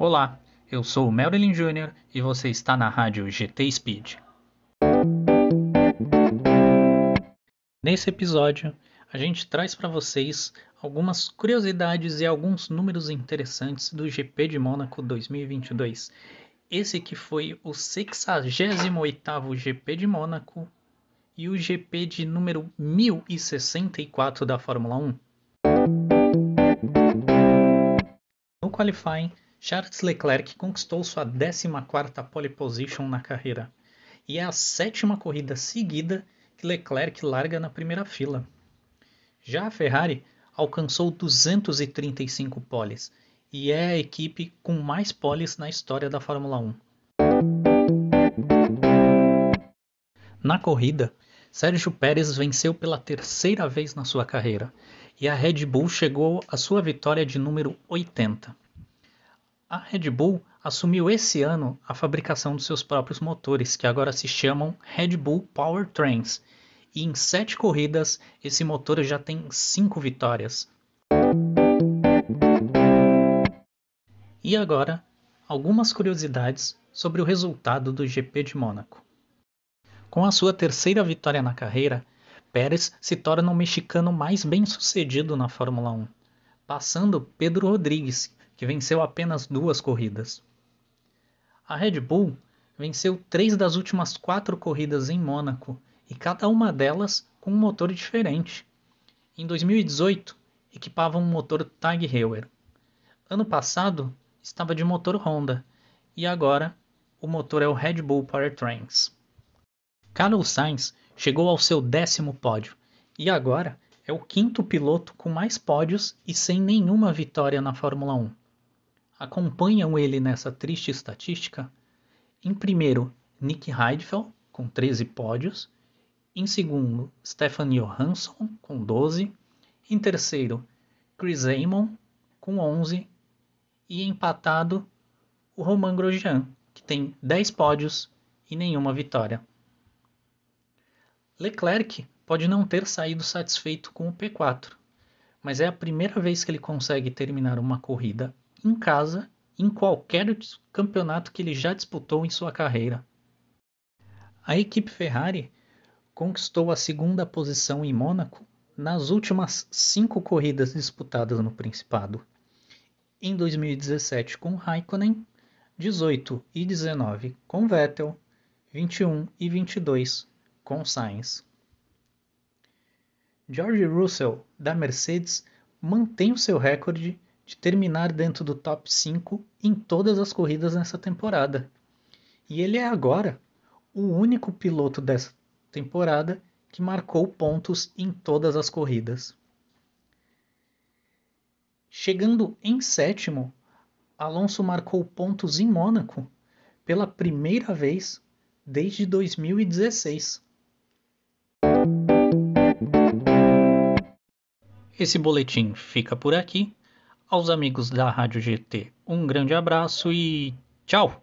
Olá, eu sou o Marilyn Jr. e você está na rádio GT Speed. Nesse episódio, a gente traz para vocês algumas curiosidades e alguns números interessantes do GP de Mônaco 2022. Esse que foi o 68º GP de Mônaco e o GP de número 1064 da Fórmula 1. No qualifying, Charles Leclerc conquistou sua 14ª pole position na carreira, e é a sétima corrida seguida que Leclerc larga na primeira fila. Já a Ferrari alcançou 235 poles e é a equipe com mais poles na história da Fórmula 1. Na corrida, Sérgio Pérez venceu pela terceira vez na sua carreira e a Red Bull chegou à sua vitória de número 80. A Red Bull assumiu esse ano a fabricação dos seus próprios motores, que agora se chamam Red Bull Powertrains, e em sete corridas esse motor já tem cinco vitórias. E agora, algumas curiosidades sobre o resultado do GP de Mônaco. Com a sua terceira vitória na carreira, Pérez se torna o mexicano mais bem-sucedido na Fórmula 1, passando Pedro Rodrigues, que venceu apenas duas corridas. A Red Bull venceu três das últimas quatro corridas em Mônaco e cada uma delas com um motor diferente. Em 2018, equipava um motor Tag Heuer. Ano passado, estava de motor Honda e agora o motor é o Red Bull Powertrains. Carlos Sainz chegou ao seu décimo pódio e agora é o quinto piloto com mais pódios e sem nenhuma vitória na Fórmula 1 acompanham ele nessa triste estatística, em primeiro, Nick Heidfeld, com 13 pódios, em segundo, Stefan Johansson, com 12, em terceiro, Chris Amon, com 11, e empatado, o Romain Grosjean, que tem 10 pódios e nenhuma vitória. Leclerc pode não ter saído satisfeito com o P4, mas é a primeira vez que ele consegue terminar uma corrida em casa em qualquer campeonato que ele já disputou em sua carreira. A equipe Ferrari conquistou a segunda posição em Mônaco nas últimas cinco corridas disputadas no Principado. Em 2017 com Raikkonen, 18 e 19 com Vettel, 21 e 22 com Sainz. George Russell, da Mercedes, mantém o seu recorde de terminar dentro do top 5 em todas as corridas nessa temporada. E ele é agora o único piloto dessa temporada que marcou pontos em todas as corridas. Chegando em sétimo, Alonso marcou pontos em Mônaco pela primeira vez desde 2016. Esse boletim fica por aqui aos amigos da Rádio GT, um grande abraço e tchau!